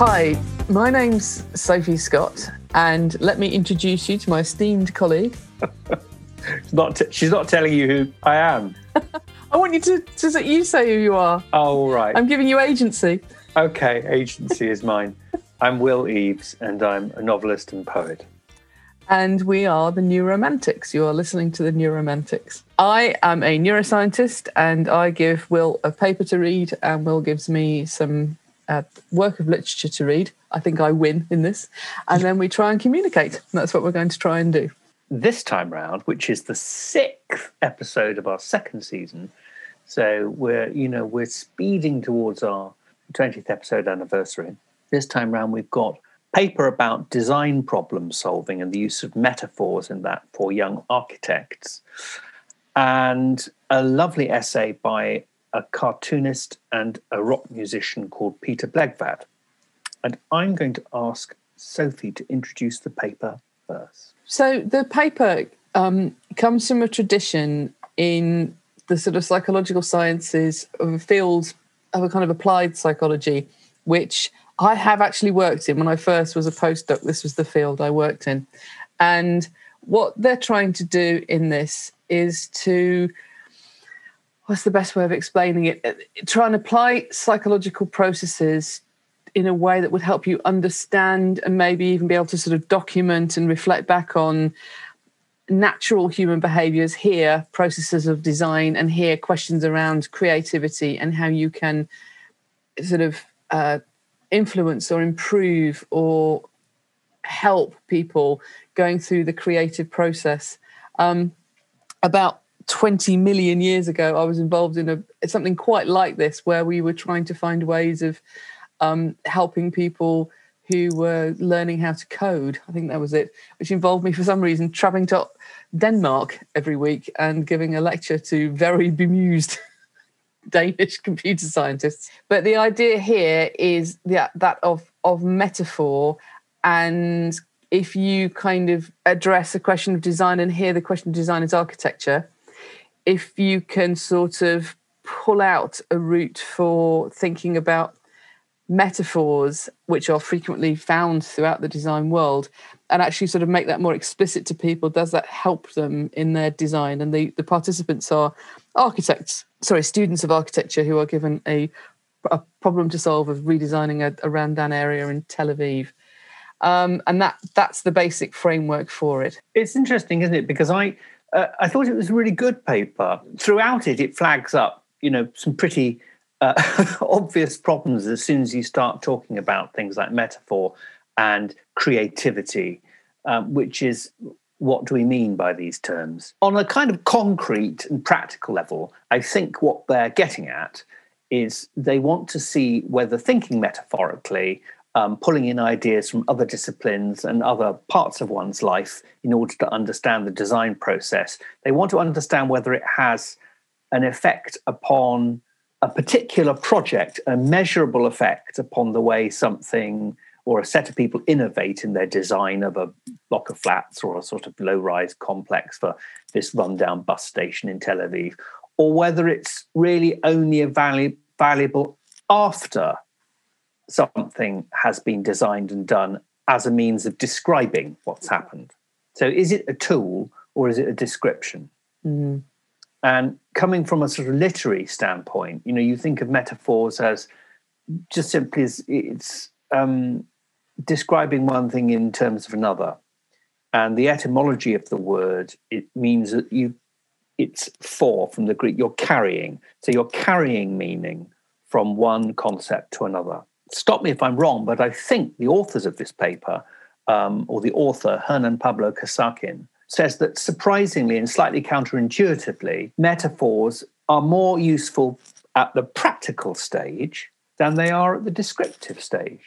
Hi, my name's Sophie Scott, and let me introduce you to my esteemed colleague. she's, not t- she's not telling you who I am. I want you to, to you say who you are. Oh, all right. I'm giving you agency. Okay, agency is mine. I'm Will Eaves, and I'm a novelist and poet. And we are the Neuromantics. You are listening to the Neuromantics. I am a neuroscientist, and I give Will a paper to read, and Will gives me some a work of literature to read. I think I win in this. And then we try and communicate. That's what we're going to try and do. This time round, which is the sixth episode of our second season. So we're, you know, we're speeding towards our 20th episode anniversary. This time round, we've got paper about design problem solving and the use of metaphors in that for young architects. And a lovely essay by a cartoonist and a rock musician called Peter Blegvad. And I'm going to ask Sophie to introduce the paper first. So the paper um, comes from a tradition in the sort of psychological sciences of a field of a kind of applied psychology, which I have actually worked in when I first was a postdoc. This was the field I worked in. And what they're trying to do in this is to what's the best way of explaining it? Try and apply psychological processes in a way that would help you understand and maybe even be able to sort of document and reflect back on natural human behaviors here processes of design and here questions around creativity and how you can sort of uh, influence or improve or help people going through the creative process um, about 20 million years ago, I was involved in a something quite like this, where we were trying to find ways of um, helping people who were learning how to code. I think that was it, which involved me for some reason traveling to Denmark every week and giving a lecture to very bemused Danish computer scientists. But the idea here is that that of of metaphor and if you kind of address a question of design and here the question of design is architecture if you can sort of pull out a route for thinking about metaphors which are frequently found throughout the design world and actually sort of make that more explicit to people does that help them in their design? And the, the participants are architects sorry students of architecture who are given a, a problem to solve of redesigning a, a randan area in tel aviv. Um, and that that's the basic framework for it. It's interesting isn't it? Because i uh, I thought it was a really good paper. Throughout it, it flags up, you know, some pretty uh, obvious problems as soon as you start talking about things like metaphor and creativity, um, which is what do we mean by these terms? On a kind of concrete and practical level, I think what they're getting at is they want to see whether thinking metaphorically um, pulling in ideas from other disciplines and other parts of one's life in order to understand the design process. They want to understand whether it has an effect upon a particular project, a measurable effect upon the way something or a set of people innovate in their design of a block of flats or a sort of low rise complex for this rundown bus station in Tel Aviv, or whether it's really only a valu- valuable after something has been designed and done as a means of describing what's happened. So, is it a tool or is it a description? Mm. And coming from a sort of literary standpoint, you know, you think of metaphors as just simply as it's um, describing one thing in terms of another. And the etymology of the word it means that you it's for from the Greek. You're carrying, so you're carrying meaning from one concept to another stop me if I'm wrong, but I think the authors of this paper, um, or the author, Hernan Pablo Casakin, says that surprisingly and slightly counterintuitively, metaphors are more useful at the practical stage than they are at the descriptive stage.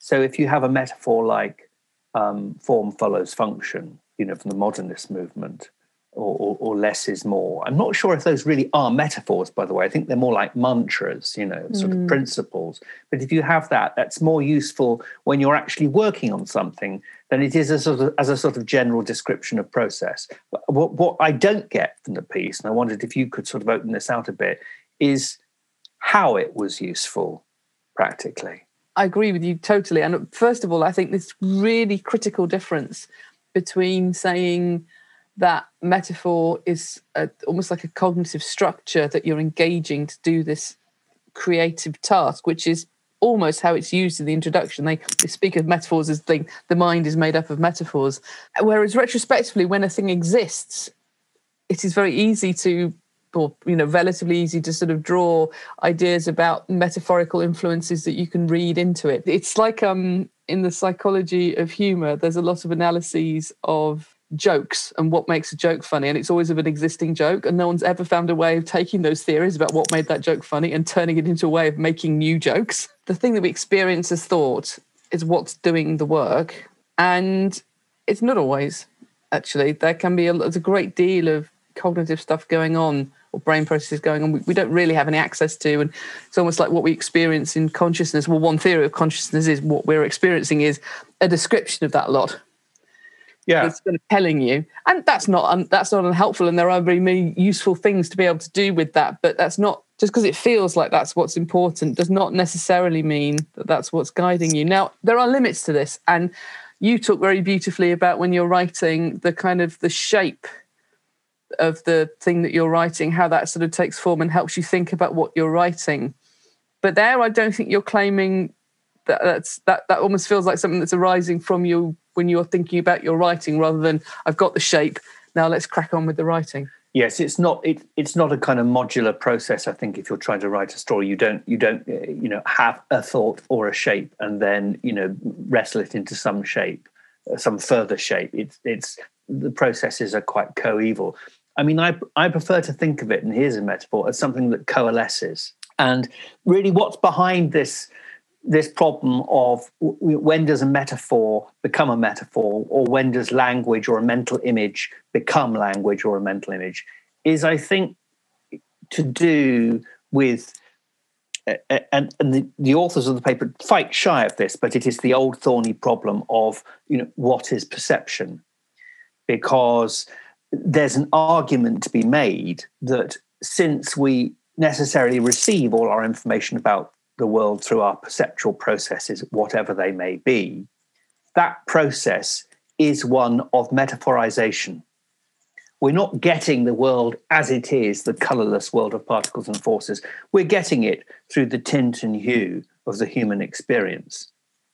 So if you have a metaphor like um, form follows function, you know, from the modernist movement, or, or, or, less is more. I'm not sure if those really are metaphors, by the way. I think they're more like mantras, you know, sort mm. of principles. But if you have that, that's more useful when you're actually working on something than it is as a sort of, as a sort of general description of process. What, what I don't get from the piece, and I wondered if you could sort of open this out a bit, is how it was useful practically. I agree with you totally. And first of all, I think this really critical difference between saying that metaphor is a, almost like a cognitive structure that you're engaging to do this creative task, which is almost how it's used in the introduction. They, they speak of metaphors as the, the mind is made up of metaphors. Whereas retrospectively, when a thing exists, it is very easy to or you know relatively easy to sort of draw ideas about metaphorical influences that you can read into it. It's like um in the psychology of humor there's a lot of analyses of jokes and what makes a joke funny and it's always of an existing joke and no one's ever found a way of taking those theories about what made that joke funny and turning it into a way of making new jokes. The thing that we experience as thought is what's doing the work and it's not always actually. There can be a, there's a great deal of cognitive stuff going on or brain processes going on we, we, don't really have any access to. And it's almost like what we experience in consciousness well one theory of consciousness is what we're experiencing is a description of that lot. Yeah. It's kind of telling you. And that's not un, that's not unhelpful and there are very many useful things to be able to do with that but that's not just because it feels like that's what's important does not necessarily mean that that's what's guiding you. Now there are limits to this and you talk very beautifully about when you're writing the kind of the shape of the thing that you're writing, how that sort of takes form and helps you think about what you're writing. But there, I don't think you're claiming that that's that that almost feels like something that's arising from you when you're thinking about your writing, rather than I've got the shape. Now let's crack on with the writing. Yes, it's not it, it's not a kind of modular process. I think if you're trying to write a story, you don't you don't eh, you know have a thought or a shape and then you know wrestle it into some shape, some further shape. It's it's the processes are quite coeval. I mean, I, I prefer to think of it, and here's a metaphor, as something that coalesces. And really, what's behind this this problem of when does a metaphor become a metaphor, or when does language or a mental image become language or a mental image, is I think to do with and, and the, the, authors of the paper fight shy of this, but it is the old thorny problem of you know what is perception, because there's an argument to be made that since we necessarily receive all our information about the world through our perceptual processes, whatever they may be, that process is one of metaphorization. We're not getting the world as it is, the colorless world of particles and forces. We're getting it through the tint and hue of the human experience.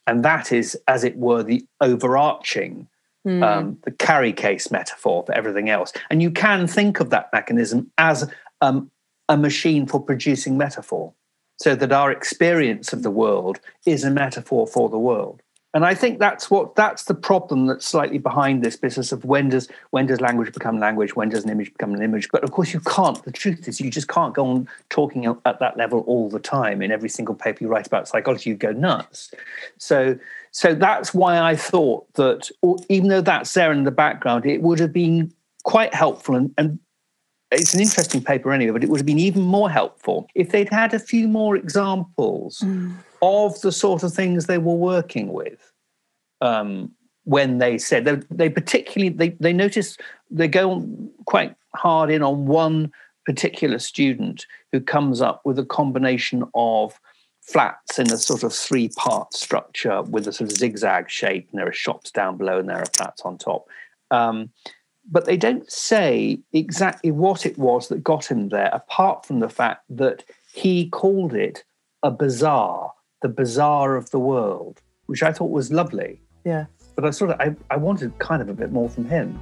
And that is, as it were, the overarching mm. um, the carry case metaphor for everything else. And you can think of that mechanism as um, a machine for producing metaphor, so that our experience of the world is a metaphor for the world. And I think that's what that's the problem that's slightly behind this business of when does when does language become language, when does an image become an image. But of course, you can't. The truth is, you just can't go on talking at that level all the time. In every single paper you write about psychology, you go nuts. So so that's why I thought that even though that's there in the background, it would have been quite helpful and, and it's an interesting paper anyway, but it would have been even more helpful if they'd had a few more examples mm. of the sort of things they were working with. Um, when they said they, they particularly they, they notice they go quite hard in on one particular student who comes up with a combination of flats in a sort of three part structure with a sort of zigzag shape, and there are shops down below and there are flats on top. Um, but they don't say exactly what it was that got him there, apart from the fact that he called it a bazaar, the bazaar of the world, which I thought was lovely. Yeah. But I sort of I, I wanted kind of a bit more from him.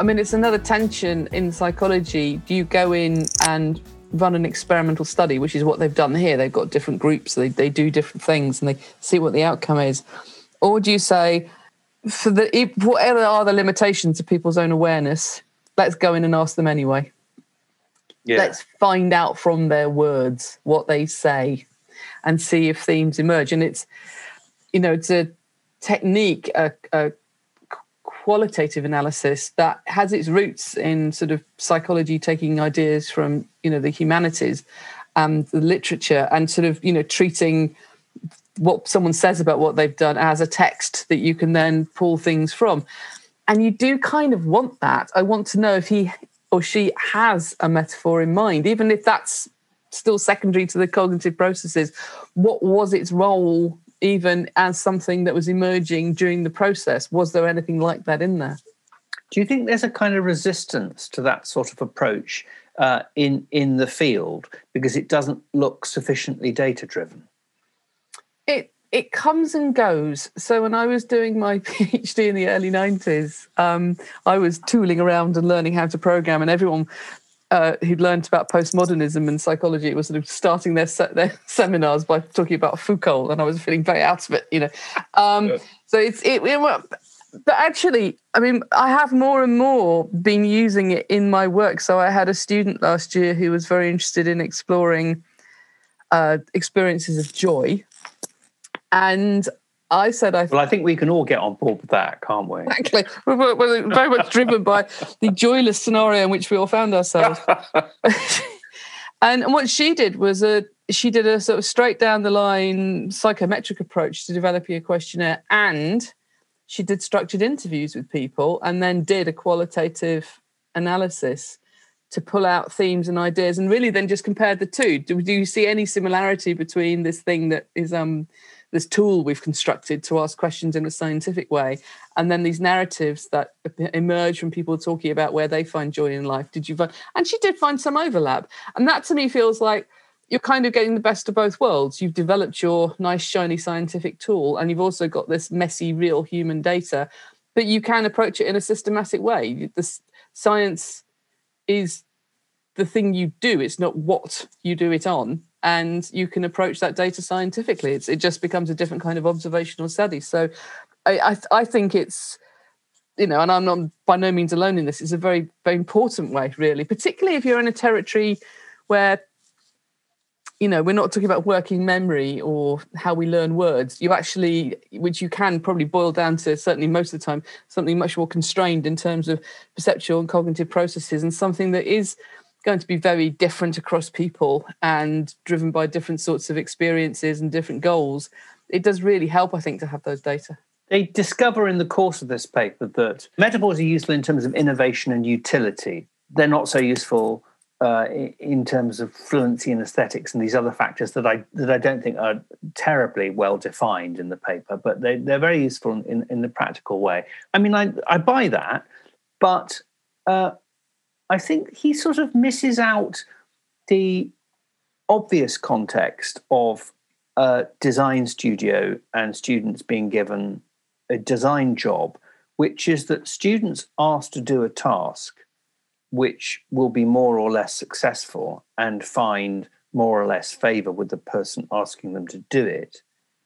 I mean, it's another tension in psychology. Do you go in and run an experimental study, which is what they've done here? They've got different groups, they, they do different things and they see what the outcome is. Or do you say, for the whatever are the limitations of people's own awareness, let's go in and ask them anyway? Yeah. Let's find out from their words what they say and see if themes emerge. And it's, you know, it's a technique, a, a qualitative analysis that has its roots in sort of psychology taking ideas from, you know, the humanities and the literature and sort of, you know, treating what someone says about what they've done as a text that you can then pull things from. And you do kind of want that. I want to know if he or she has a metaphor in mind, even if that's still secondary to the cognitive processes. What was its role, even as something that was emerging during the process? Was there anything like that in there? Do you think there's a kind of resistance to that sort of approach uh, in in the field because it doesn't look sufficiently data driven? It it comes and goes. So when I was doing my PhD in the early '90s, um, I was tooling around and learning how to program, and everyone uh, who'd learned about postmodernism and psychology was sort of starting their se- their seminars by talking about Foucault, and I was feeling very out of it, you know. Um, yeah. So it's it, it, but actually, I mean, I have more and more been using it in my work. So I had a student last year who was very interested in exploring uh, experiences of joy and I said, I. Well, I think we can all get on board with that, can't we? Exactly. We're, we're very much driven by the joyless scenario in which we all found ourselves. and what she did was a she did a sort of straight down the line psychometric approach to developing a questionnaire, and she did structured interviews with people, and then did a qualitative analysis to pull out themes and ideas, and really then just compared the two. Do, do you see any similarity between this thing that is um this tool we've constructed to ask questions in a scientific way. And then these narratives that emerge from people talking about where they find joy in life. Did you find and she did find some overlap. And that to me feels like you're kind of getting the best of both worlds. You've developed your nice shiny scientific tool and you've also got this messy real human data but you can approach it in a systematic way. The science is the thing you do. It's not what you do it on and you can approach that data scientifically. It's, it just becomes a different kind of observational study. So I, I, I think it's, you know, and I'm not by no means alone in this, it's a very, very important way, really, particularly if you're in a territory where, you know, we're not talking about working memory or how we learn words. You actually, which you can probably boil down to certainly most of the time, something much more constrained in terms of perceptual and cognitive processes and something that is going to be very different across people and driven by different sorts of experiences and different goals, it does really help, I think, to have those data. They discover in the course of this paper that metaphors are useful in terms of innovation and utility. They're not so useful uh, in terms of fluency and aesthetics and these other factors that I that I don't think are terribly well defined in the paper, but they, they're very useful in, in the practical way. I mean, I, I buy that, but uh, I think he sort of misses out the obvious context of a design studio and students being given a design job, which is that students asked to do a task which will be more or less successful and find more or less favor with the person asking them to do it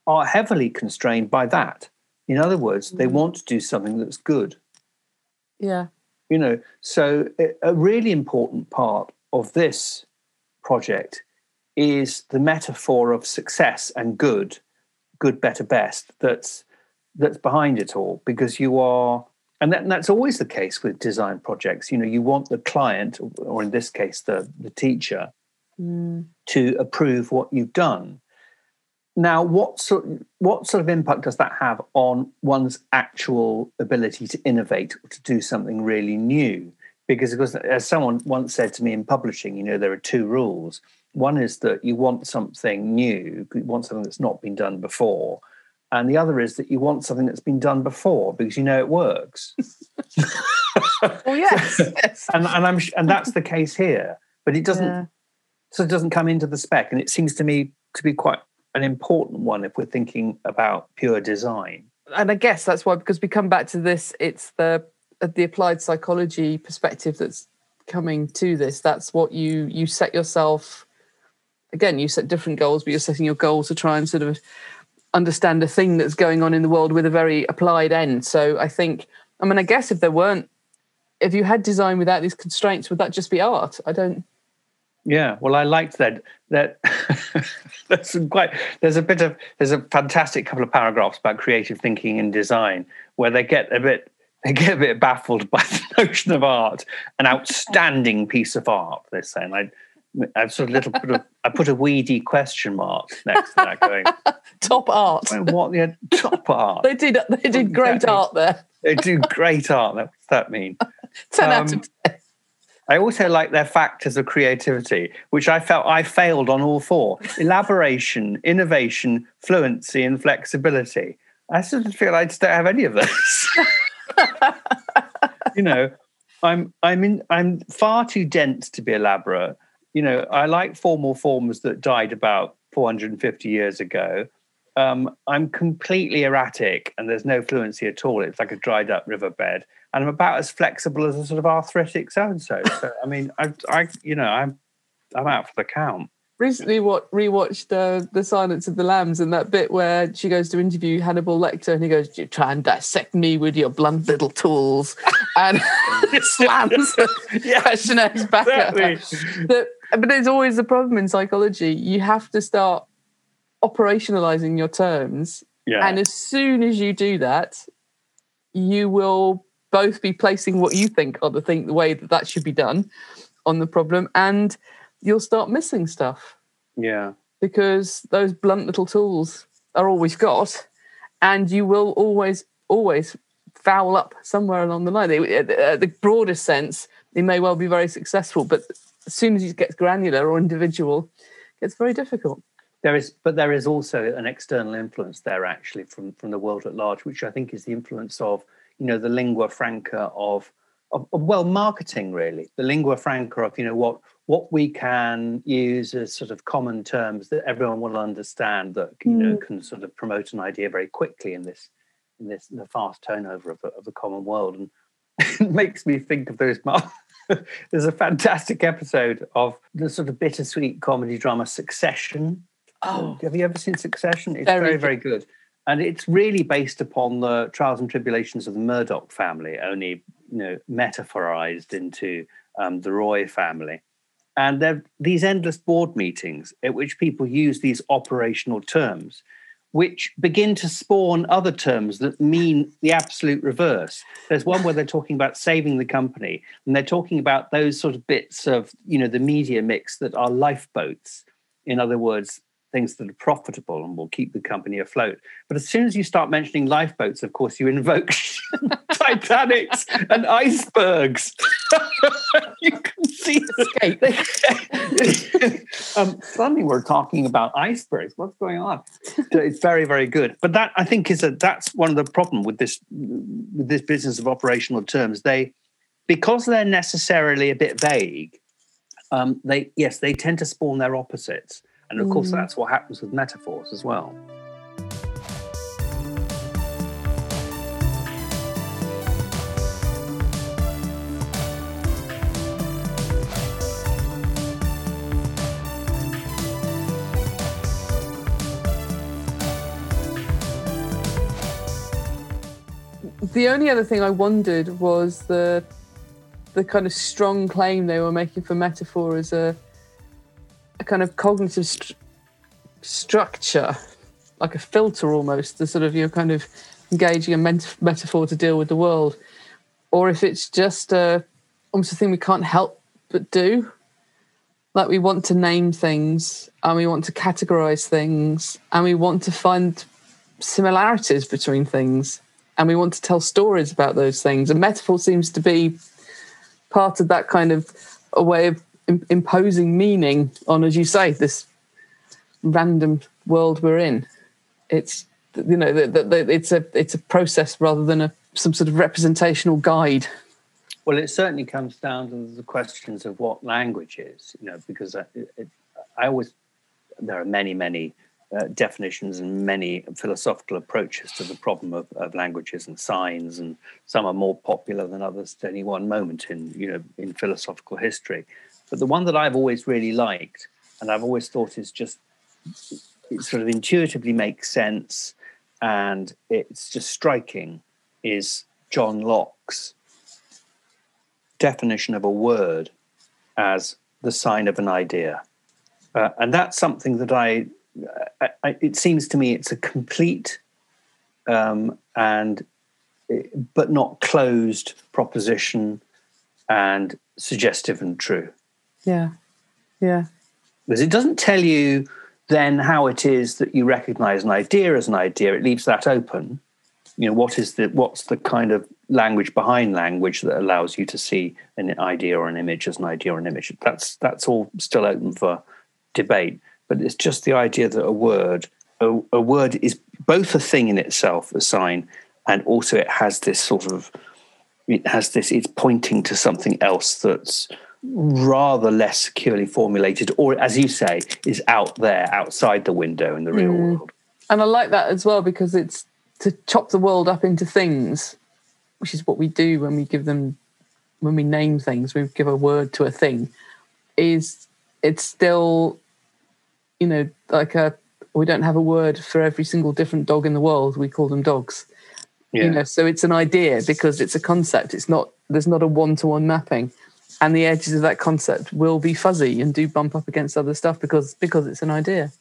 are heavily constrained by that. In other words, they mm. want to do something that's good. Yeah you know so a really important part of this project is the metaphor of success and good good better best that's that's behind it all because you are and, that, and that's always the case with design projects you know you want the client or in this case the the teacher mm. to approve what you've done now, what sort what sort of impact does that have on one's actual ability to innovate or to do something really new? Because, of course, as someone once said to me in publishing, you know, there are two rules. One is that you want something new, you want something that's not been done before, and the other is that you want something that's been done before because you know it works. well, yes, yes. and and I'm and that's the case here, but it doesn't. Yeah. So it doesn't come into the spec, and it seems to me to be quite an important one if we're thinking about pure design. And I guess that's why, because we come back to this, it's the uh, the applied psychology perspective that's coming to this. That's what you you set yourself. Again, you set different goals, but you're setting your goals to try and sort of understand a thing that's going on in the world with a very applied end. So I think, I mean, I guess if there weren't, if you had design without these constraints, would that just be art? I don't. Yeah, well, I liked that. That there's some quite. There's a bit of. There's a fantastic couple of paragraphs about creative thinking and design where they get a bit. They get a bit baffled by the notion of art, an outstanding piece of art. They're saying, I, I've sort of little put a, I put a weedy question mark next to that, going top art. What the top art? they did. They did great art there. they do great art. What does that mean? Ten um, out of ten. I also like their factors of creativity, which I felt I failed on all four: elaboration, innovation, fluency, and flexibility. I sort of feel I just don't have any of those. you know, I'm I'm in I'm far too dense to be elaborate you know, I like formal forms that died about 450 years ago. Um, I'm completely erratic and there's no fluency at all. It's like a dried up riverbed. And I'm about as flexible as a sort of arthritic so and so. So, I mean, I, I, you know, I'm, I'm out for the count recently what rewatched uh, the Silence of the Lambs and that bit where she goes to interview Hannibal Lecter and he goes, "You try and dissect me with your blunt little tools," and slams the questionnaires back exactly. at her. but there's always the problem in psychology. You have to start operationalizing your terms, yeah. and as soon as you do that, you will both be placing what you think are the thing the way that that should be done on the problem and you'll start missing stuff. Yeah. Because those blunt little tools are all we've got, and you will always, always foul up somewhere along the line. At uh, uh, the broadest sense, they may well be very successful, but as soon as it gets granular or individual, it's very difficult. There is, but there is also an external influence there, actually, from from the world at large, which I think is the influence of you know the lingua franca of, of, of well marketing, really, the lingua franca of you know what what we can use as sort of common terms that everyone will understand that you know mm. can sort of promote an idea very quickly in this in this in the fast turnover of, of the common world. And it makes me think of those there's a fantastic episode of the sort of bittersweet comedy drama succession oh. Have you ever seen succession? It's very very, very good. And it's really based upon the trials and tribulations of the murdoch family only you know metaphorized into um, the roy family. And there are these endless board meetings at which people use these operational terms, which begin to spawn other terms that mean the absolute reverse. There's one where they're talking about saving the company, and they're talking about those sort of bits of, you know, the media mix that are lifeboats. In other words, things that are profitable and will keep the company afloat. But as soon as you start mentioning lifeboats, of course, you invoke Titanics and icebergs. you can see escape. um, suddenly, we're talking about icebergs. What's going on? It's very, very good. But that I think is a that's one of the problem with this with this business of operational terms. They because they're necessarily a bit vague. Um, they yes, they tend to spawn their opposites. And of mm. course, that's what happens with metaphors as well. The only other thing I wondered was the the kind of strong claim they were making for metaphor as a a kind of cognitive st- structure, like a filter almost, the sort of you're kind of engaging a metaphor to deal with the world, or if it's just a, almost a thing we can't help but do. Like we want to name things and we want to categorize things and we want to find similarities between things and we want to tell stories about those things. And metaphor seems to be part of that kind of a way of imposing meaning on, as you say, this random world we're in. It's you know the, the, the, it's a it's a process rather than a some sort of representational guide. Well, it certainly comes down to the questions of what language is, you know, because I, it, I always there are many many uh, definitions and many philosophical approaches to the problem of, of, languages and signs, and some are more popular than others at any one moment in you know in philosophical history. But the one that I've always really liked, and I've always thought is just it sort of intuitively makes sense and it's just striking, is John Locke's definition of a word as the sign of an idea. Uh, and that's something that I, I, it seems to me it's a complete um, and but not closed proposition and suggestive and true. Yeah. Yeah. Because it doesn't tell you then how it is that you recognize an idea as an idea. It leaves that open. You know, what is the what's the kind of language behind language that allows you to see an idea or an image as an idea or an image? That's that's all still open for debate. But it's just the idea that a word a, a word is both a thing in itself, a sign, and also it has this sort of it has this it's pointing to something else that's rather less securely formulated or as you say is out there outside the window in the real mm. world and i like that as well because it's to chop the world up into things which is what we do when we give them when we name things we give a word to a thing is it's still you know like a we don't have a word for every single different dog in the world we call them dogs yeah. you know so it's an idea because it's a concept it's not there's not a one-to-one mapping and the edges of that concept will be fuzzy and do bump up against other stuff because because it's an idea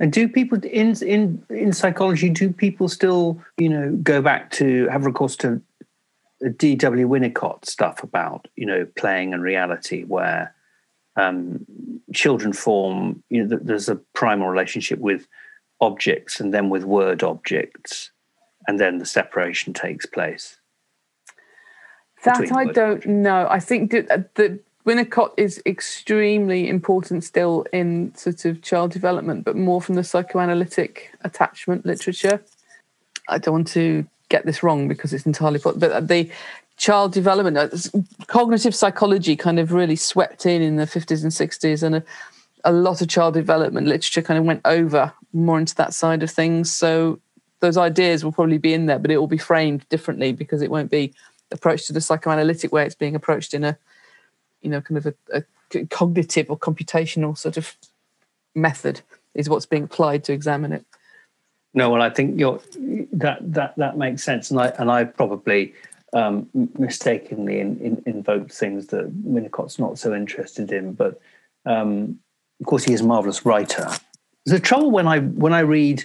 and do people in in in psychology do people still you know go back to have recourse to D.W. Winnicott stuff about you know playing and reality where um, children form you know there's a primal relationship with objects and then with word objects and then the separation takes place? That I don't know. I think that, uh, that Winnicott is extremely important still in sort of child development, but more from the psychoanalytic attachment literature. I don't want to get this wrong because it's entirely, but the child development, uh, cognitive psychology kind of really swept in in the 50s and 60s, and a, a lot of child development literature kind of went over more into that side of things. So those ideas will probably be in there, but it will be framed differently because it won't be approached in a psychoanalytic way. It's being approached in a, you know, kind of a, a cognitive or computational sort of method is what's being applied to examine it. No, well, I think you're that that that makes sense, and I and I probably um, mistakenly in, in, invoked things that Winnicott's not so interested in, but um, of course he is a marvelous writer. the trouble when I when I read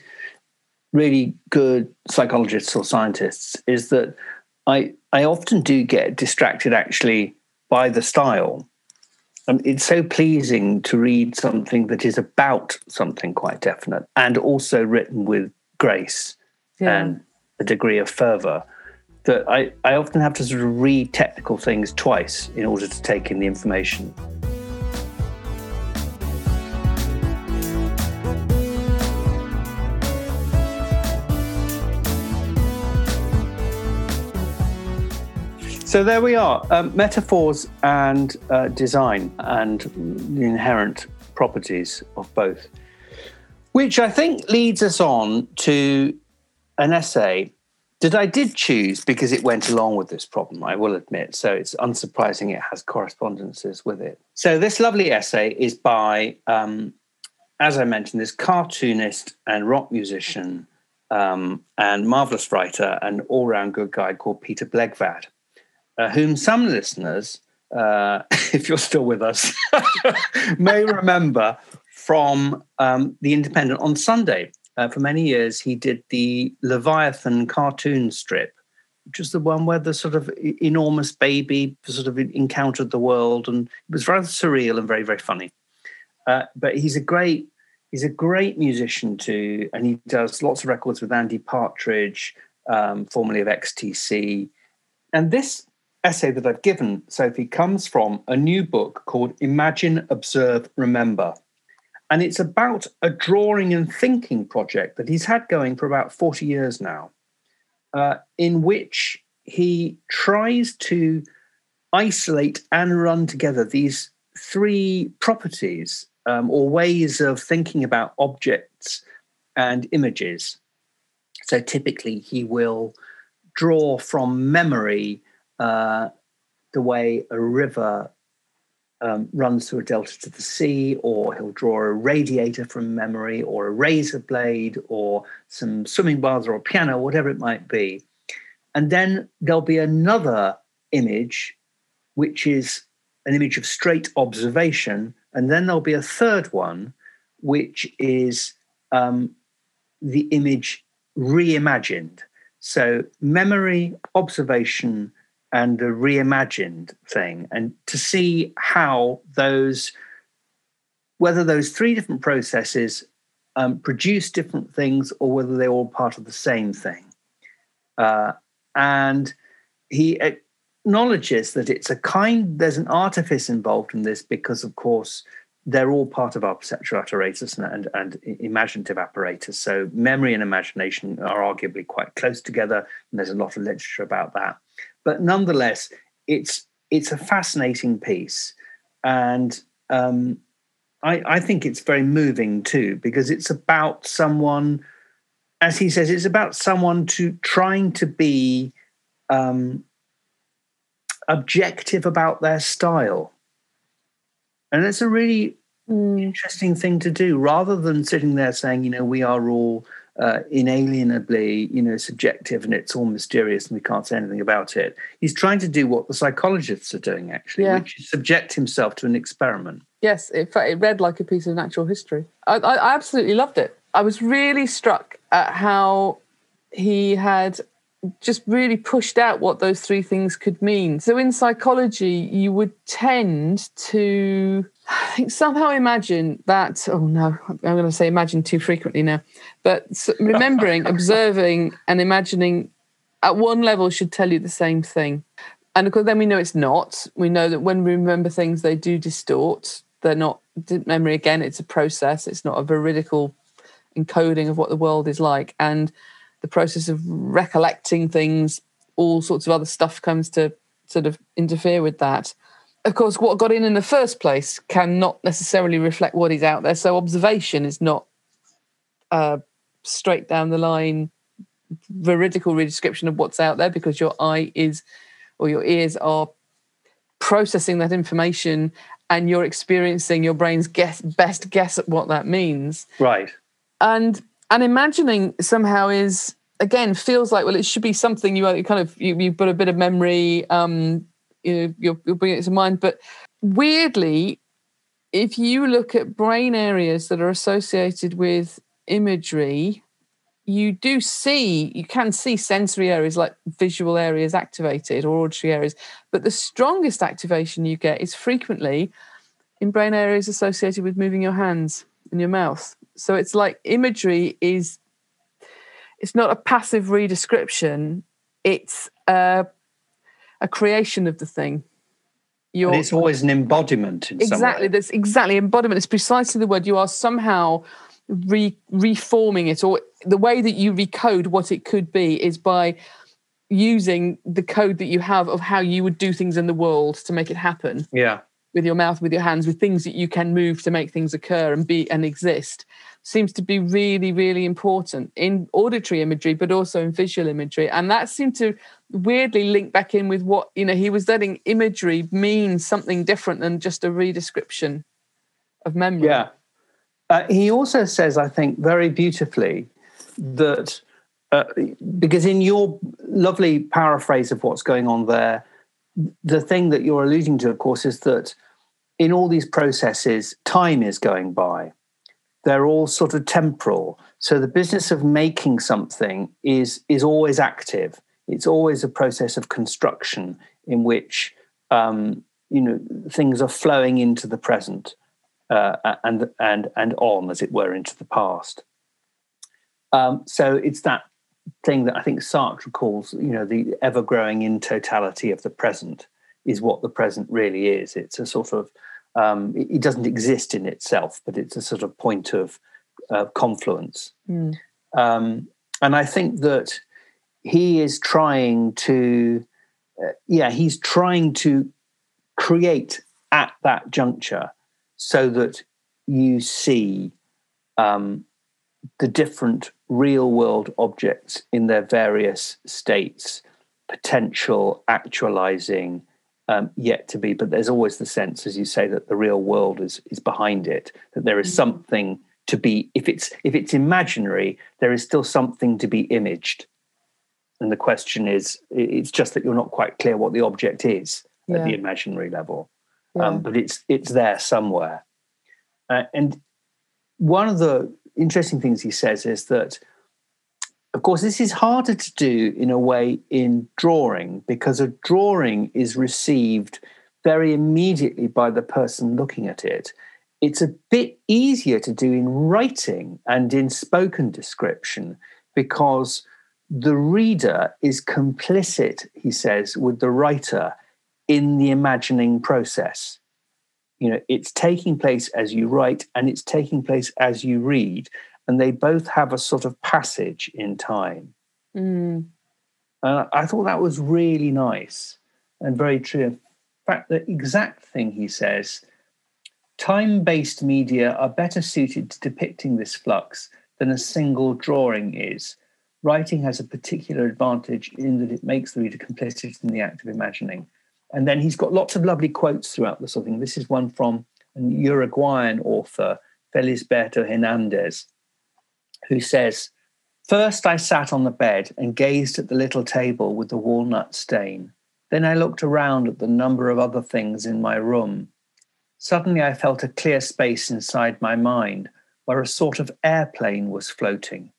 really good psychologists or scientists is that I I often do get distracted actually by the style. And it's so pleasing to read something that is about something quite definite and also written with grace yeah. and a degree of fervor that I, I often have to sort of read technical things twice in order to take in the information. So there we are um, metaphors and uh, design and the inherent properties of both, which I think leads us on to an essay that I did choose because it went along with this problem, I will admit. So it's unsurprising it has correspondences with it. So this lovely essay is by, um, as I mentioned, this cartoonist and rock musician um, and marvelous writer and all round good guy called Peter Blegvad uh, whom some listeners, uh, if you're still with us, may remember from um, The Independent on Sunday. Uh, for many years, he did the Leviathan cartoon strip, which was the one where the sort of enormous baby sort of encountered the world, and it was rather surreal and very, very funny. Uh, but he's a great he's a great musician too, and he does lots of records with Andy Partridge, um, formerly of XTC. And this essay that I've given, Sophie, comes from a new book called Imagine, Observe, Remember. And it's about a drawing and thinking project that he's had going for about 40 years now, uh, in which he tries to isolate and run together these three properties um, or ways of thinking about objects and images. So typically, he will draw from memory uh, the way a river um, runs through a delta to the sea, or he'll draw a radiator from memory, or a razor blade, or some swimming baths, or a piano, whatever it might be. And then there'll be another image, which is an image of straight observation, and then there'll be a third one, which is um, the image reimagined. So memory, observation, and the reimagined thing, and to see how those, whether those three different processes um, produce different things or whether they're all part of the same thing. Uh, and he acknowledges that it's a kind, there's an artifice involved in this because, of course, they're all part of our perceptual apparatus and, and, and, imaginative apparatus. So memory and imagination are arguably quite close together, and there's a lot of literature about that. But nonetheless, it's it's a fascinating piece, and um, I, I think it's very moving too because it's about someone, as he says, it's about someone to trying to be um, objective about their style and it's a really mm. interesting thing to do rather than sitting there saying, you know, we are all uh, inalienably, you know, subjective and it's all mysterious and we can't say anything about it. He's trying to do what the psychologists are doing, actually, yeah. which is subject himself to an experiment. Yes, in fact, it read like a piece of natural history. I, I, I absolutely loved it. I was really struck at how he had just really pushed out what those three things could mean. So in psychology, you would tend to Somehow imagine that. Oh no, I'm going to say imagine too frequently now, but remembering, observing, and imagining at one level should tell you the same thing. And of course, then we know it's not. We know that when we remember things, they do distort. They're not memory again. It's a process. It's not a veridical encoding of what the world is like. And the process of recollecting things, all sorts of other stuff comes to sort of interfere with that. Of course, what got in in the first place cannot necessarily reflect what is out there. So observation is not uh, straight down the line veridical redescription of what's out there because your eye is or your ears are processing that information and you're experiencing your brain's guess, best guess at what that means. Right. And and imagining somehow is again feels like well it should be something you, you kind of you, you've got a bit of memory um you know you'll, you'll bring it to mind. But weirdly if you look at brain areas that are associated with imagery you do see you can see sensory areas like visual areas activated or auditory areas. But the strongest activation you get is frequently in brain areas associated with moving your hands and your mouth. So it's like imagery is it's not a passive redescription, it's a, a creation of the thing. You're, it's always an embodiment exactly that's exactly embodiment it's precisely the word. You are somehow re, reforming it or the way that you recode what it could be is by using the code that you have of how you would do things in the world to make it happen. Yeah with your mouth with your hands with things that you can move to make things occur and be and exist seems to be really, really important in auditory imagery, but also in visual imagery. And that seemed to weirdly link back in with what, you know, he was letting imagery mean something different than just a redescription of memory. Yeah. Uh, he also says, I think, very beautifully that uh, because in your lovely paraphrase of what's going on there, the thing that you're alluding to, of course, is that in all these processes, time is going by they're all sort of temporal. So the business of making something is is always active. It's always a process of construction in which um, you know things are flowing into the present uh, and and and on, as it were, into the past. Um, so it's that thing that I think Sartre calls, you know, the ever growing in totality of the present is what the present really is. It's a sort of um, it, it, doesn't exist in itself, but it's a sort of point of uh, confluence. Mm. Um, and I think that he is trying to, uh, yeah, he's trying to create at that juncture so that you see um, the different real world objects in their various states, potential, actualizing, um, yet to be. But there's always the sense, as you say, that the real world is is behind it. That there is mm-hmm. something to be. If it's if it's imaginary, there is still something to be imaged. And the question is, it's just that you're not quite clear what the object is yeah. at the imaginary level. yeah. um, but it's it's there somewhere. Uh, and one of the interesting things he says is that, of course, this is harder to do in a way in drawing because a drawing is received very immediately by the person looking at it. It's a bit easier to do in writing and in spoken description because the reader is complicit, he says, with the writer in the imagining process. You know, it's taking place as you write and it's taking place as you read, and they both have a sort of passage in time. Mm. Uh, I thought that was really nice and very true. In fact, the exact thing he says time based media are better suited to depicting this flux than a single drawing is writing has a particular advantage in that it makes the reader complicit in the act of imagining. And then he's got lots of lovely quotes throughout the sort of thing. This is one from an Uruguayan author, Felisberto Hernandez, who says, First I sat on the bed and gazed at the little table with the walnut stain. Then I looked around at the number of other things in my room. Suddenly I felt a clear space inside my mind where a sort of airplane was floating.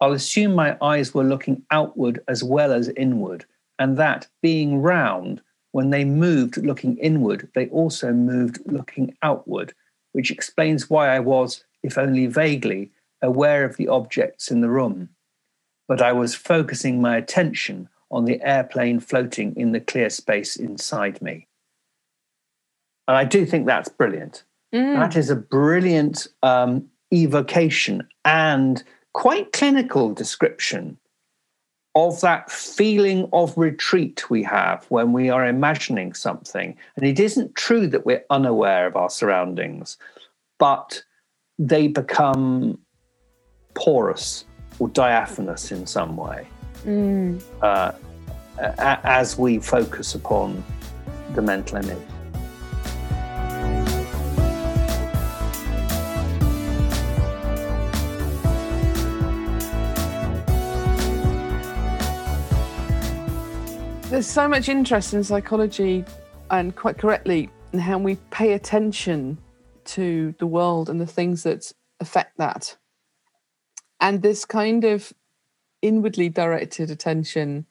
I'll assume my eyes were looking outward as well as inward, and that, being round, when they moved looking inward, they also moved looking outward, which explains why I was, if only vaguely, aware of the objects in the room. But I was focusing my attention on the airplane floating in the clear space inside me. And I do think that's brilliant. Mm. That is a brilliant um, evocation and quite clinical description of that feeling of retreat we have when we are imagining something. And it isn't true that we're unaware of our surroundings, but they become porous or diaphanous in some way mm. uh, as we focus upon the mental image. There's so much interest in psychology, and quite correctly, in how we pay attention to the world and the things that affect that. And this kind of inwardly directed attention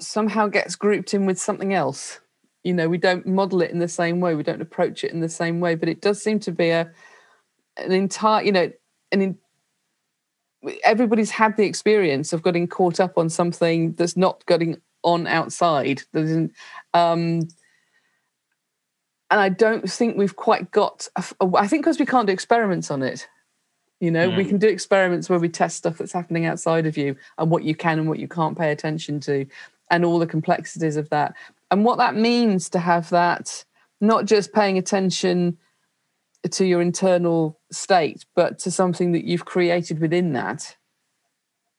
somehow gets grouped in with something else. You know, we don't model it in the same way, we don't approach it in the same way, but it does seem to be a an entire, you know, an in, everybody's had the experience of getting caught up on something that's not getting on outside. Um, and I don't think we've quite got. I think because we can't do experiments on it. You know, mm. we can do experiments where we test stuff that's happening outside of you and what you can and what you can't pay attention to, and all the complexities of that, and what that means to have that not just paying attention to your internal state, but to something that you've created within that.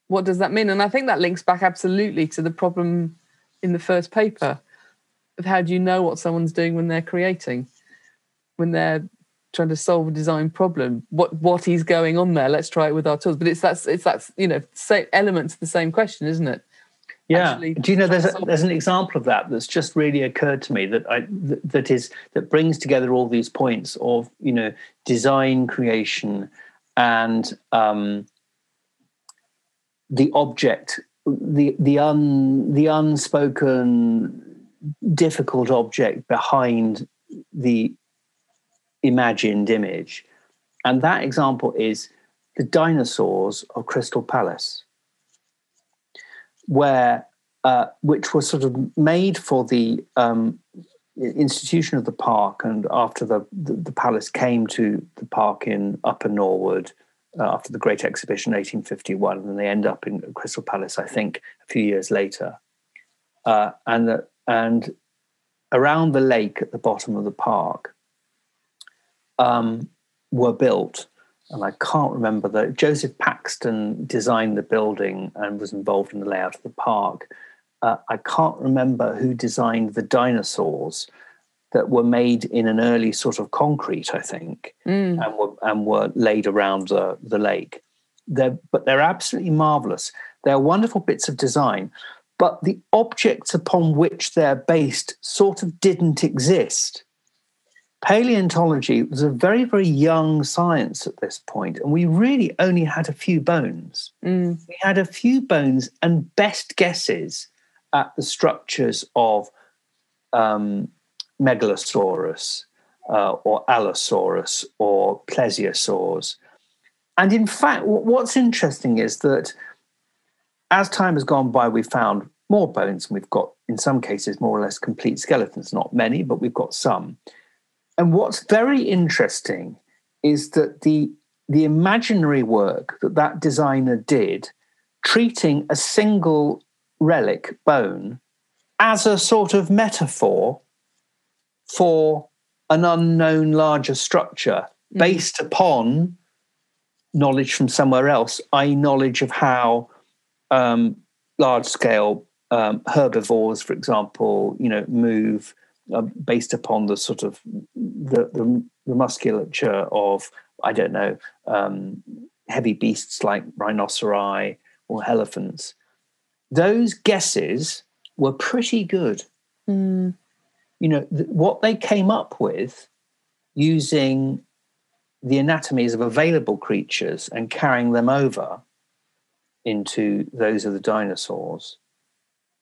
What does that mean? And I think that links back absolutely to the problem in the first paper of how do you know what someone's doing when they're creating, when they're trying to solve a design problem. What what is going on there? Let's try it with our tools. But it's that's it's that's you know same elements of the same question, isn't it? Yeah. Actually, Do you know there's a, there's an example of that that's just really occurred to me that I that is that brings together all these points of you know design creation and um, the object the the un the unspoken difficult object behind the imagined image. And that example is the dinosaurs of crystal palace where uh, which was sort of made for the um, institution of the park and after the, the, the palace came to the park in upper norwood after the Great Exhibition, 1851, and they end up in Crystal Palace, I think, a few years later. Uh, and the, and around the lake at the bottom of the park um, were built, and I can't remember that Joseph Paxton designed the building and was involved in the layout of the park. Uh, I can't remember who designed the dinosaurs, that were made in an early sort of concrete, I think, mm. and were and were laid around the, the lake. They're, but they're absolutely marvelous. They're wonderful bits of design, but the objects upon which they're based sort of didn't exist. Paleontology was a very, very young science at this point, and we really only had a few bones. Mm. We had a few bones and best guesses at the structures of um, Megalosaurus uh, or Allosaurus or plesiosaurs. And in fact, what's interesting is that as time has gone by, we've found more bones, and we've got, in some cases, more or less complete skeletons. Not many, but we've got some. And what's very interesting is that the the imaginary work that that designer did, treating a single relic bone as a sort of metaphor for an unknown larger structure mm. based upon knowledge from somewhere else, i.e., knowledge of how um, large scale um, herbivores, for example, you know, move uh, based upon the sort of the, the, the musculature of I don't know um, heavy beasts like rhinoceri or elephants. Those guesses were pretty good. Mm. You know th- what they came up with using the anatomies of available creatures and carrying them over into those of the dinosaurs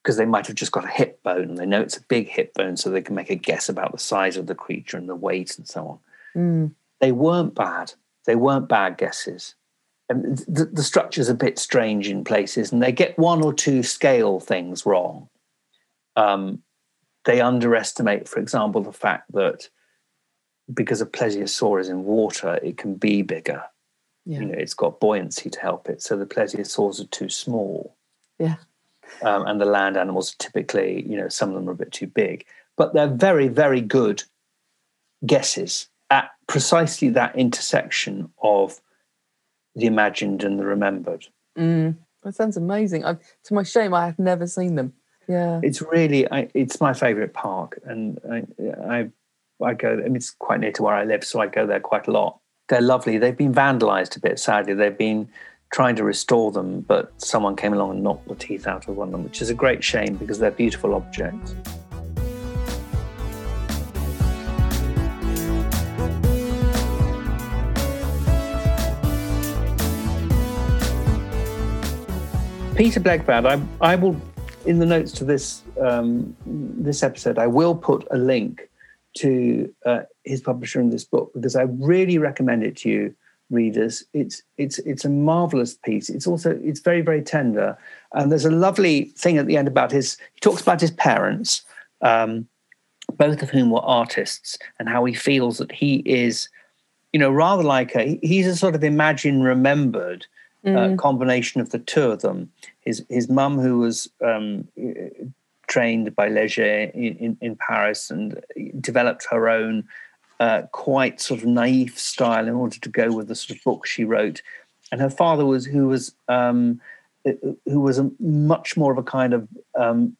because they might have just got a hip bone. And they know it's a big hip bone so they can make a guess about the size of the creature and the weight and so on. Mm. they weren't bad. They weren't bad guesses. And the, the structure's a bit strange in places and they get one or two scale things wrong. Um, they underestimate for example the fact that because a plesiosaur is in water it can be bigger yeah. You know, it's got buoyancy to help it. So the plesiosaurs are too small. Yeah. Um, and the land animals are typically, you know, some of them are a bit too big. But they're very, very good guesses at precisely that intersection of the imagined and the remembered. Mm, that sounds amazing. I, to my shame, I have never seen them. Yeah, it's really I, it's my favourite park, and I, I I go. I mean, it's quite near to where I live, so I go there quite a lot they're lovely. They've been vandalized a bit, sadly. They've been trying to restore them, but someone came along and knocked the teeth out of one of them, which is a great shame because they're beautiful objects. Peter Blegvad, I, I will, in the notes to this um, this episode, I will put a link to uh, his publisher in this book because I really recommend it to you, readers. It's it's it's a marvelous piece. It's also it's very very tender, and there's a lovely thing at the end about his. He talks about his parents, um, both of whom were artists, and how he feels that he is, you know, rather like a he's a sort of imagined remembered. Uh, mm. Uh, combination of the two of them. His his mum, who was um, trained by Leger in, in, in Paris and developed her own uh, quite sort of naive style in order to go with the sort of book she wrote. And her father was who was um, who was a much more of a kind of um,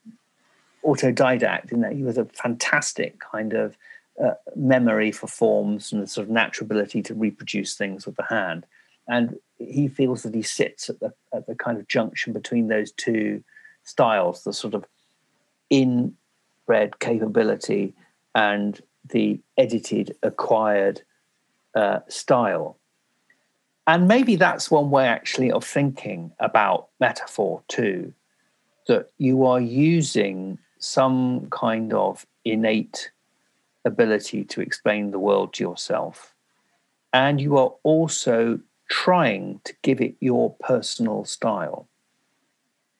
autodidact in that he was a fantastic kind of uh, memory for forms and the sort of natural ability to reproduce things with the hand. And he feels that he sits at the at the kind of junction between those two styles, the sort of inbred capability and the edited, acquired uh, style. And maybe that's one way actually of thinking about metaphor too, that you are using some kind of innate ability to explain the world to yourself. And you are also trying to give it your personal style.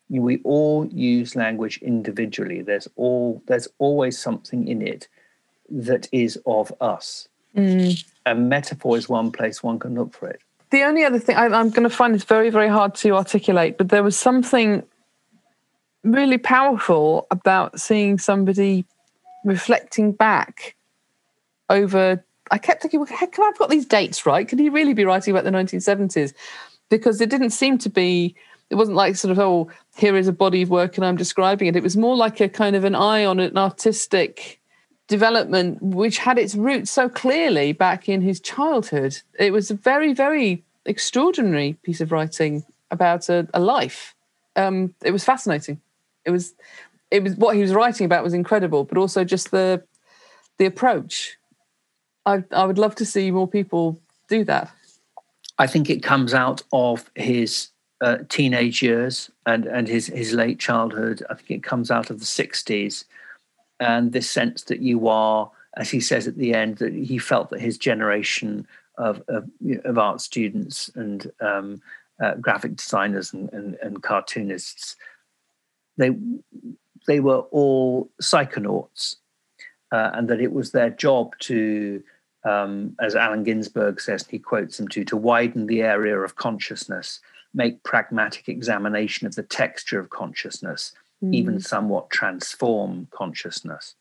We all use language individually. There's all there's always something in it that is of us. Mm. and metaphor is one place one can look for it. The only other thing I, i'm going to find this very very hard to articulate but there was something really powerful about seeing somebody reflecting back over i kept thinking well, heck, i've got these dates right? Could he really be writing about the 1970s because it didn't seem to be it wasn't like sort of oh here is a body of work and i'm describing it. It was more like a kind of an eye on an artistic development which had its roots so clearly back in his childhood. It was a very very extraordinary piece of writing about a, a life. Um, it was fascinating. It was it was what he was writing about was incredible, but also just the the approach. I I would love to see more people do that. I think it comes out of his uh, teenage years and and his his late childhood. I think it comes out of the '60s and this sense that you are, as he says at the end, that he felt that his generation of of, of art students and um, uh, graphic designers and, and, and cartoonists, they they were all psychonauts, uh, and that it was their job to, um, as Allen Ginsberg says, and he quotes him to, to widen the area of consciousness, make pragmatic examination of the texture of consciousness, mm. even somewhat transform consciousness.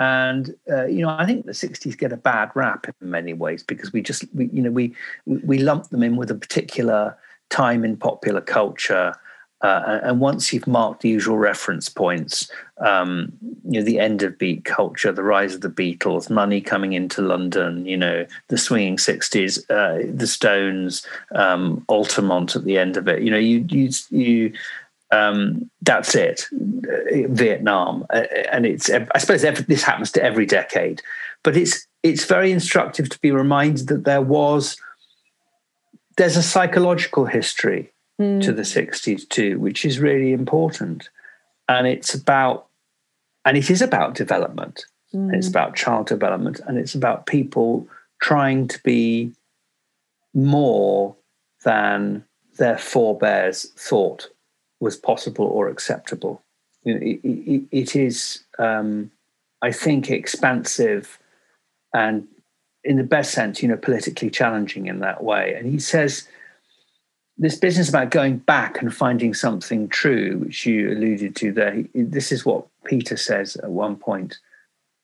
And uh, you know, I think the '60s get a bad rap in many ways because we just, we, you know, we we lump them in with a particular time in popular culture uh, and once you've marked the usual reference points, um, you know, the end of beat culture, the rise of the Beatles, money coming into London, you know, the swinging 60s, uh, the Stones, um, Altamont at the end of it, you know, you, you, you, um, that's it, Vietnam. Uh, and it's, I suppose this happens to every decade, but it's, it's very instructive to be reminded that there was, there's a psychological history mm. to the 60s too, which is really important. And it's about, and it is about development. Mm. It's about child development and it's about people trying to be more than their forebears thought was possible or acceptable. You know, it, it, it is, um, I think, expansive and, in the best sense, you know, politically challenging in that way. And he says this business about going back and finding something true, which you alluded to there, this is what Peter says at one point.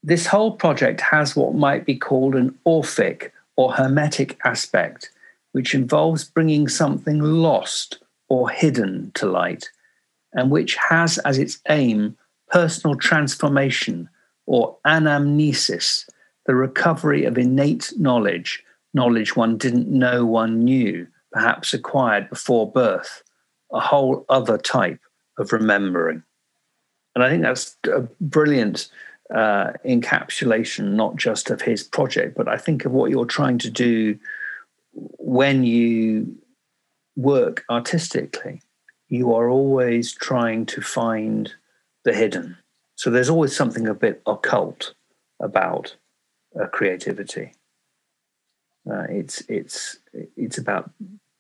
This whole project has what might be called an orphic or hermetic aspect, which involves bringing something lost or hidden to light, and which has as its aim personal transformation or anamnesis, the recovery of innate knowledge, knowledge one didn't know one knew perhaps acquired before birth, a whole other type of remembering. And I think that's a brilliant uh, encapsulation, not just of his project, but I think of what you're trying to do when you work artistically. You are always trying to find the hidden. So there's always something a bit occult about uh, creativity. Uh, it's it's it's about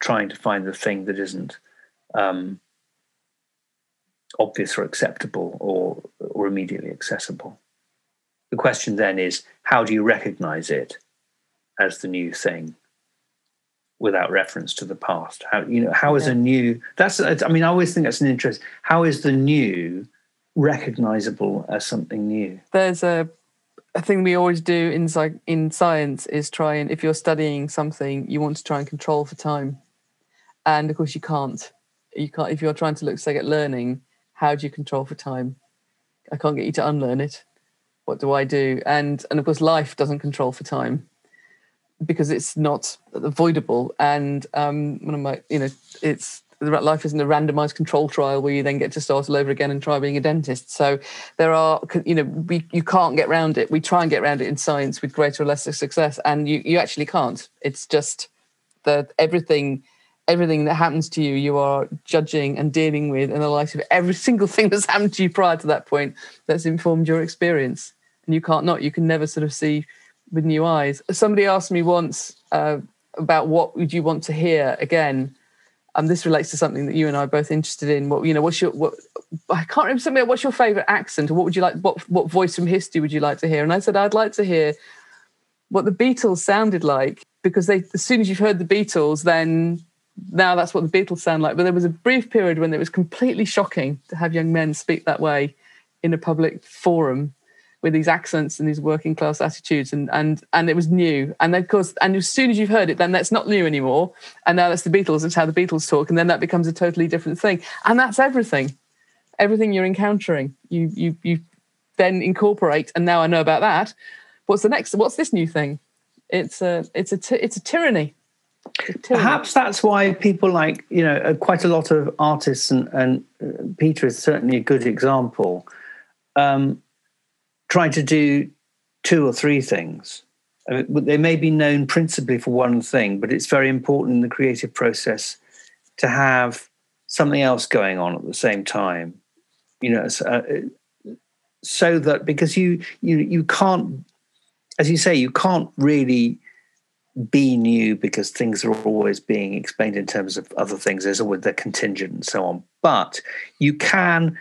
trying to find the thing that isn't um, obvious or acceptable or or immediately accessible. The question then is how do you recognize it as the new thing without reference to the past? How you know how is yeah. a new that's I mean I always think that's an interest. How is the new recognizable as something new? There's a a thing we always do in in science is try and if you're studying something you want to try and control for time and of course you can't you can't if you're trying to look say at learning how do you control for time? I can't get you to unlearn it. What do i do? And and of course life doesn't control for time because it's not avoidable. And um one of my you know it's life isn't a randomized control trial where you then get to start all over again and try being a dentist. So there are you know we you can't get around it. We try and get around it in science with greater or lesser success and you you actually can't. It's just that everything everything that happens to you, you are judging and dealing with in the light of every single thing that's happened to you prior to that point that's informed your experience. And you can't not, you can never sort of see with new eyes. Somebody asked me once uh, about what would you want to hear again. And this relates to something that you and I are both interested in. What you know, what's your what? I can't remember something. What's your favorite accent, or what would you like? What what voice from history would you like to hear? And I said I'd like to hear what the Beatles sounded like because they, as soon as you've heard the Beatles, then now that's what the Beatles sound like. But there was a brief period when it was completely shocking to have young men speak that way in a public forum with these accents and these working class attitudes and and and it was new. And of course and as soon as you've heard it then that's not new anymore and now that's the beatles it's how the beatles talk and then that becomes a totally different thing. And that's everything. Everything you're encountering you you you then incorporate and now i know about that. What's the next what's this new thing? It's a it's a it's a tyranny Perhaps that's why people like you know uh, quite a lot of artists and, and uh, Peter is certainly a good example. Um, trying to do two or three things. I mean, they may be known principally for one thing, but it's very important in the creative process to have something else going on at the same time. You know, so, uh, so that because you you you can't, as you say, you can't really be new because things are always being explained in terms of other things. There's always the contingent and so on. But you can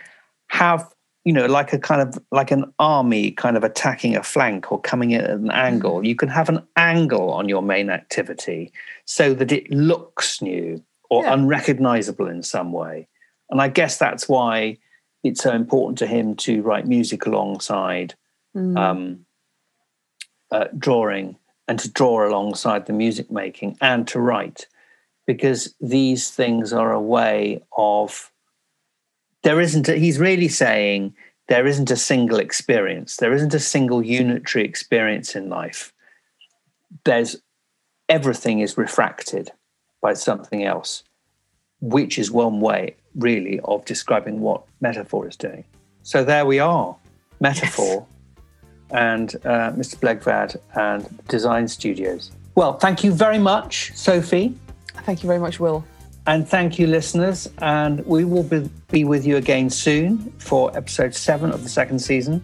have, you know, like a kind of like an army kind of attacking a flank or coming in at an angle. Mm-hmm. You can have an angle on your main activity so that it looks new or yeah. unrecognizable in some way. And I guess that's why it's so important to him to write music alongside mm. um, uh, drawing and to draw alongside the music making and to write because these things are a way of there isn't a, he's really saying there isn't a single experience there isn't a single unitary experience in life. There's everything is refracted by something else which is one way really of describing what metaphor is doing. So there we are metaphor and uh, Mr. Blegvad and Design Studios. Well, thank you very much, Sophie. Thank you very much, Will. And thank you, listeners. And we will be, be with you again soon for episode seven of the second season.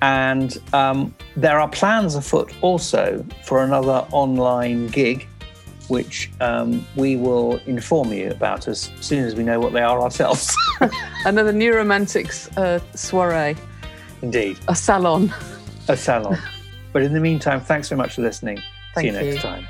And um, there are plans afoot also for another online gig, which um, we will inform you about as soon as we know what they are ourselves. another Neuromantics uh, soiree. Indeed. A salon a salon. but in the meantime, thanks so much for listening. Thank See you, you next time.